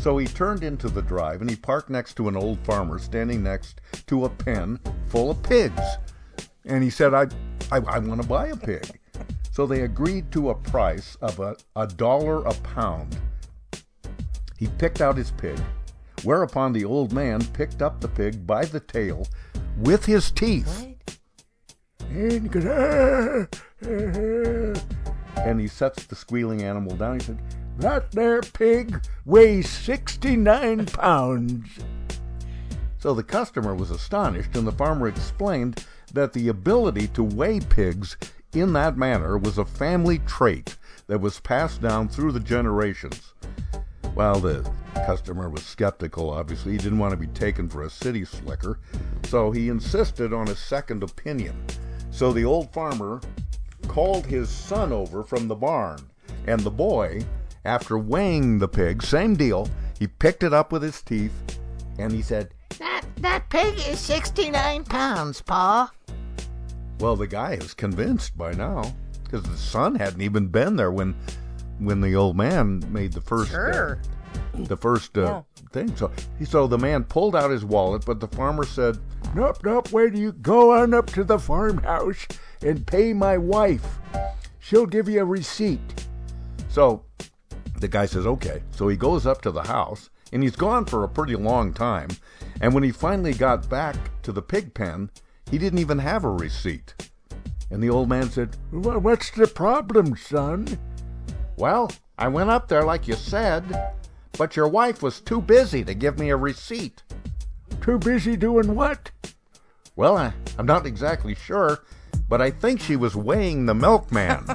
So he turned into the drive and he parked next to an old farmer standing next to a pen full of pigs. And he said, I, I, I want to buy a pig. So they agreed to a price of a, a dollar a pound. He picked out his pig, whereupon the old man picked up the pig by the tail with his teeth. And goes, "Ah, ah, ah." and he sets the squealing animal down. He said, That there pig weighs 69 pounds. So the customer was astonished, and the farmer explained that the ability to weigh pigs in that manner was a family trait that was passed down through the generations. Well, the customer was skeptical, obviously. He didn't want to be taken for a city slicker, so he insisted on a second opinion. So the old farmer called his son over from the barn, and the boy, after weighing the pig, same deal, he picked it up with his teeth, and he said, That that pig is 69 pounds, Pa. Well, the guy is convinced by now because the son hadn't even been there when when the old man made the first uh, the first uh, thing. So so the man pulled out his wallet, but the farmer said, "Nope, nope. Where do you go on up to the farmhouse and pay my wife? She'll give you a receipt." So the guy says, "Okay." So he goes up to the house, and he's gone for a pretty long time. And when he finally got back to the pig pen, he didn't even have a receipt. And the old man said, "Well, what's the problem, son?" Well, I went up there like you said, but your wife was too busy to give me a receipt. Too busy doing what? Well, I, I'm not exactly sure, but I think she was weighing the milkman.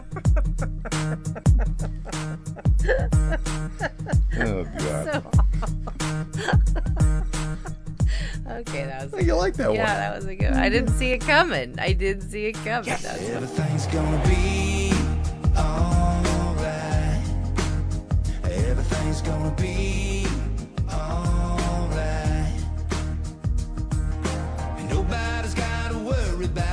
oh, God. okay, that was. You like that yeah, one? that was a good. One. I didn't see it coming. I didn't see it coming. That was Everything's gonna be alright. Everything's gonna be alright. Nobody's gotta worry about